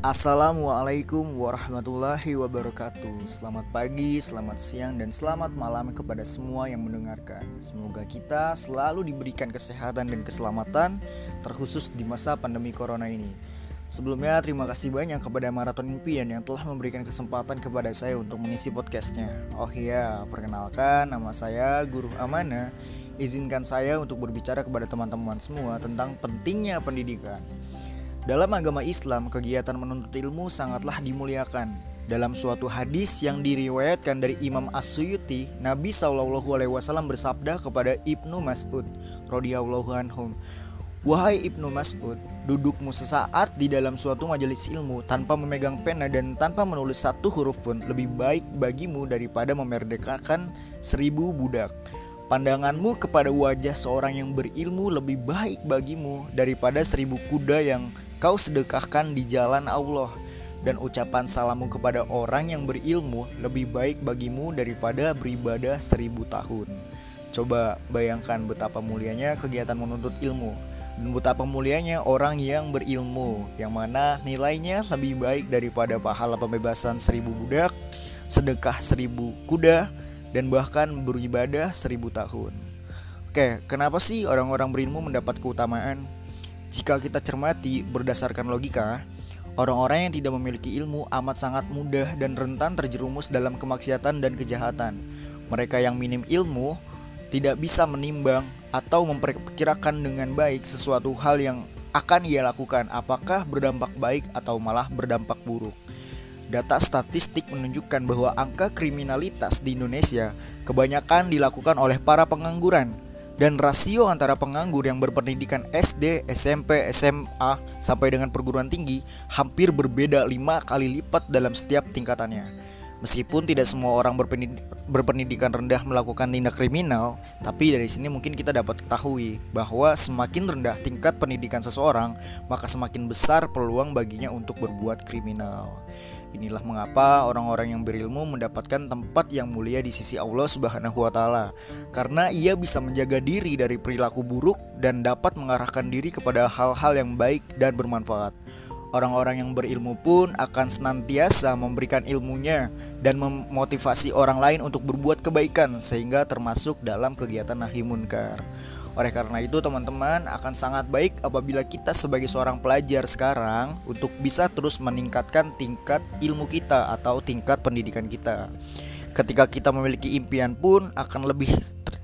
Assalamualaikum warahmatullahi wabarakatuh. Selamat pagi, selamat siang, dan selamat malam kepada semua yang mendengarkan. Semoga kita selalu diberikan kesehatan dan keselamatan Terkhusus di masa pandemi corona ini. Sebelumnya terima kasih banyak kepada Maraton Impian yang telah memberikan kesempatan kepada saya untuk mengisi podcastnya. Oh iya, perkenalkan nama saya Guru Amana. Izinkan saya untuk berbicara kepada teman-teman semua tentang pentingnya pendidikan dalam agama Islam, kegiatan menuntut ilmu sangatlah dimuliakan. Dalam suatu hadis yang diriwayatkan dari Imam As-Suyuti, Nabi Shallallahu alaihi wasallam bersabda kepada Ibnu Mas'ud radhiyallahu anhu, "Wahai Ibnu Mas'ud, dudukmu sesaat di dalam suatu majelis ilmu tanpa memegang pena dan tanpa menulis satu huruf pun lebih baik bagimu daripada memerdekakan seribu budak." Pandanganmu kepada wajah seorang yang berilmu lebih baik bagimu daripada seribu kuda yang kau sedekahkan di jalan Allah dan ucapan salammu kepada orang yang berilmu lebih baik bagimu daripada beribadah seribu tahun. Coba bayangkan betapa mulianya kegiatan menuntut ilmu dan betapa mulianya orang yang berilmu yang mana nilainya lebih baik daripada pahala pembebasan seribu budak, sedekah seribu kuda, dan bahkan beribadah seribu tahun. Oke, kenapa sih orang-orang berilmu mendapat keutamaan? Jika kita cermati berdasarkan logika, orang-orang yang tidak memiliki ilmu amat sangat mudah dan rentan terjerumus dalam kemaksiatan dan kejahatan. Mereka yang minim ilmu tidak bisa menimbang atau memperkirakan dengan baik sesuatu hal yang akan ia lakukan, apakah berdampak baik atau malah berdampak buruk. Data statistik menunjukkan bahwa angka kriminalitas di Indonesia kebanyakan dilakukan oleh para pengangguran dan rasio antara penganggur yang berpendidikan SD, SMP, SMA sampai dengan perguruan tinggi hampir berbeda lima kali lipat dalam setiap tingkatannya. Meskipun tidak semua orang berpendidikan rendah melakukan tindak kriminal, tapi dari sini mungkin kita dapat ketahui bahwa semakin rendah tingkat pendidikan seseorang, maka semakin besar peluang baginya untuk berbuat kriminal. Inilah mengapa orang-orang yang berilmu mendapatkan tempat yang mulia di sisi Allah Subhanahu wa taala karena ia bisa menjaga diri dari perilaku buruk dan dapat mengarahkan diri kepada hal-hal yang baik dan bermanfaat. Orang-orang yang berilmu pun akan senantiasa memberikan ilmunya dan memotivasi orang lain untuk berbuat kebaikan sehingga termasuk dalam kegiatan nahi munkar. Oleh karena itu teman-teman akan sangat baik apabila kita sebagai seorang pelajar sekarang untuk bisa terus meningkatkan tingkat ilmu kita atau tingkat pendidikan kita. Ketika kita memiliki impian pun akan lebih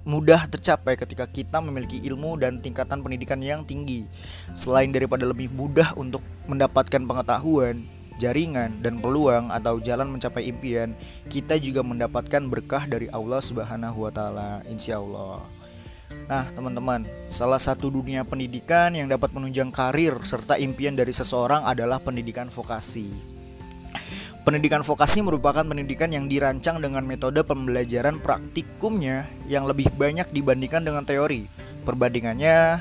mudah tercapai ketika kita memiliki ilmu dan tingkatan pendidikan yang tinggi. Selain daripada lebih mudah untuk mendapatkan pengetahuan, jaringan dan peluang atau jalan mencapai impian, kita juga mendapatkan berkah dari Allah Subhanahu wa taala. Insyaallah. Nah, teman-teman, salah satu dunia pendidikan yang dapat menunjang karir serta impian dari seseorang adalah pendidikan vokasi. Pendidikan vokasi merupakan pendidikan yang dirancang dengan metode pembelajaran praktikumnya yang lebih banyak dibandingkan dengan teori. Perbandingannya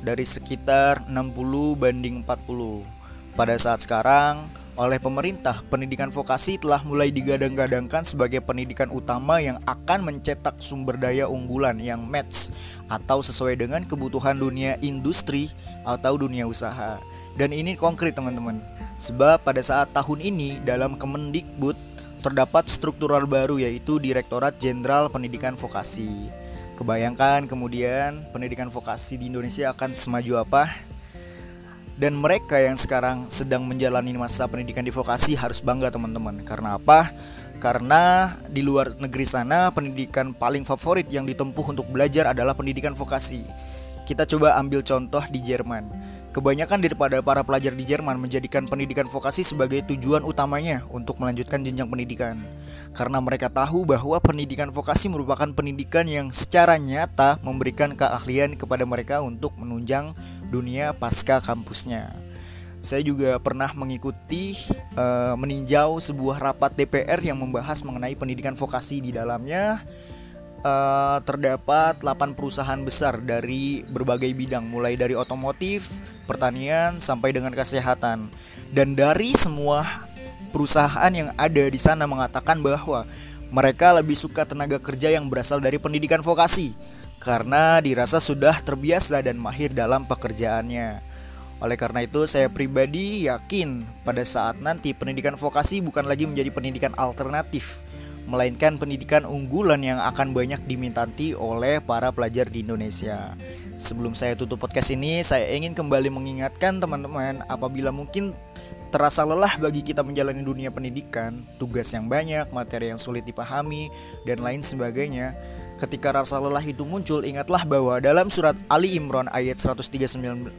dari sekitar 60 banding 40. Pada saat sekarang, oleh pemerintah, pendidikan vokasi telah mulai digadang-gadangkan sebagai pendidikan utama yang akan mencetak sumber daya unggulan yang match atau sesuai dengan kebutuhan dunia industri atau dunia usaha. Dan ini konkret teman-teman. Sebab pada saat tahun ini dalam Kemendikbud terdapat struktural baru yaitu Direktorat Jenderal Pendidikan Vokasi. Kebayangkan kemudian pendidikan vokasi di Indonesia akan semaju apa? Dan mereka yang sekarang sedang menjalani masa pendidikan di vokasi harus bangga teman-teman karena apa? Karena di luar negeri sana pendidikan paling favorit yang ditempuh untuk belajar adalah pendidikan vokasi. Kita coba ambil contoh di Jerman. Kebanyakan daripada para pelajar di Jerman menjadikan pendidikan vokasi sebagai tujuan utamanya untuk melanjutkan jenjang pendidikan. Karena mereka tahu bahwa pendidikan vokasi merupakan pendidikan yang secara nyata memberikan keahlian kepada mereka untuk menunjang dunia pasca kampusnya. Saya juga pernah mengikuti uh, meninjau sebuah rapat DPR yang membahas mengenai pendidikan vokasi di dalamnya. Uh, terdapat 8 perusahaan besar dari berbagai bidang mulai dari otomotif, pertanian sampai dengan kesehatan. Dan dari semua perusahaan yang ada di sana mengatakan bahwa mereka lebih suka tenaga kerja yang berasal dari pendidikan vokasi karena dirasa sudah terbiasa dan mahir dalam pekerjaannya. Oleh karena itu, saya pribadi yakin pada saat nanti pendidikan vokasi bukan lagi menjadi pendidikan alternatif, melainkan pendidikan unggulan yang akan banyak dimintanti oleh para pelajar di Indonesia. Sebelum saya tutup podcast ini, saya ingin kembali mengingatkan teman-teman apabila mungkin terasa lelah bagi kita menjalani dunia pendidikan, tugas yang banyak, materi yang sulit dipahami, dan lain sebagainya. Ketika rasa lelah itu muncul, ingatlah bahwa dalam surat Ali Imran ayat 139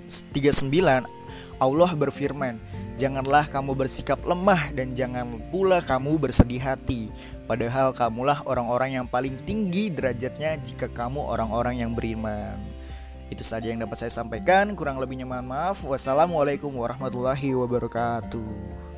Allah berfirman, "Janganlah kamu bersikap lemah dan jangan pula kamu bersedih hati, padahal kamulah orang-orang yang paling tinggi derajatnya jika kamu orang-orang yang beriman." Itu saja yang dapat saya sampaikan, kurang lebihnya maaf. Wassalamualaikum warahmatullahi wabarakatuh.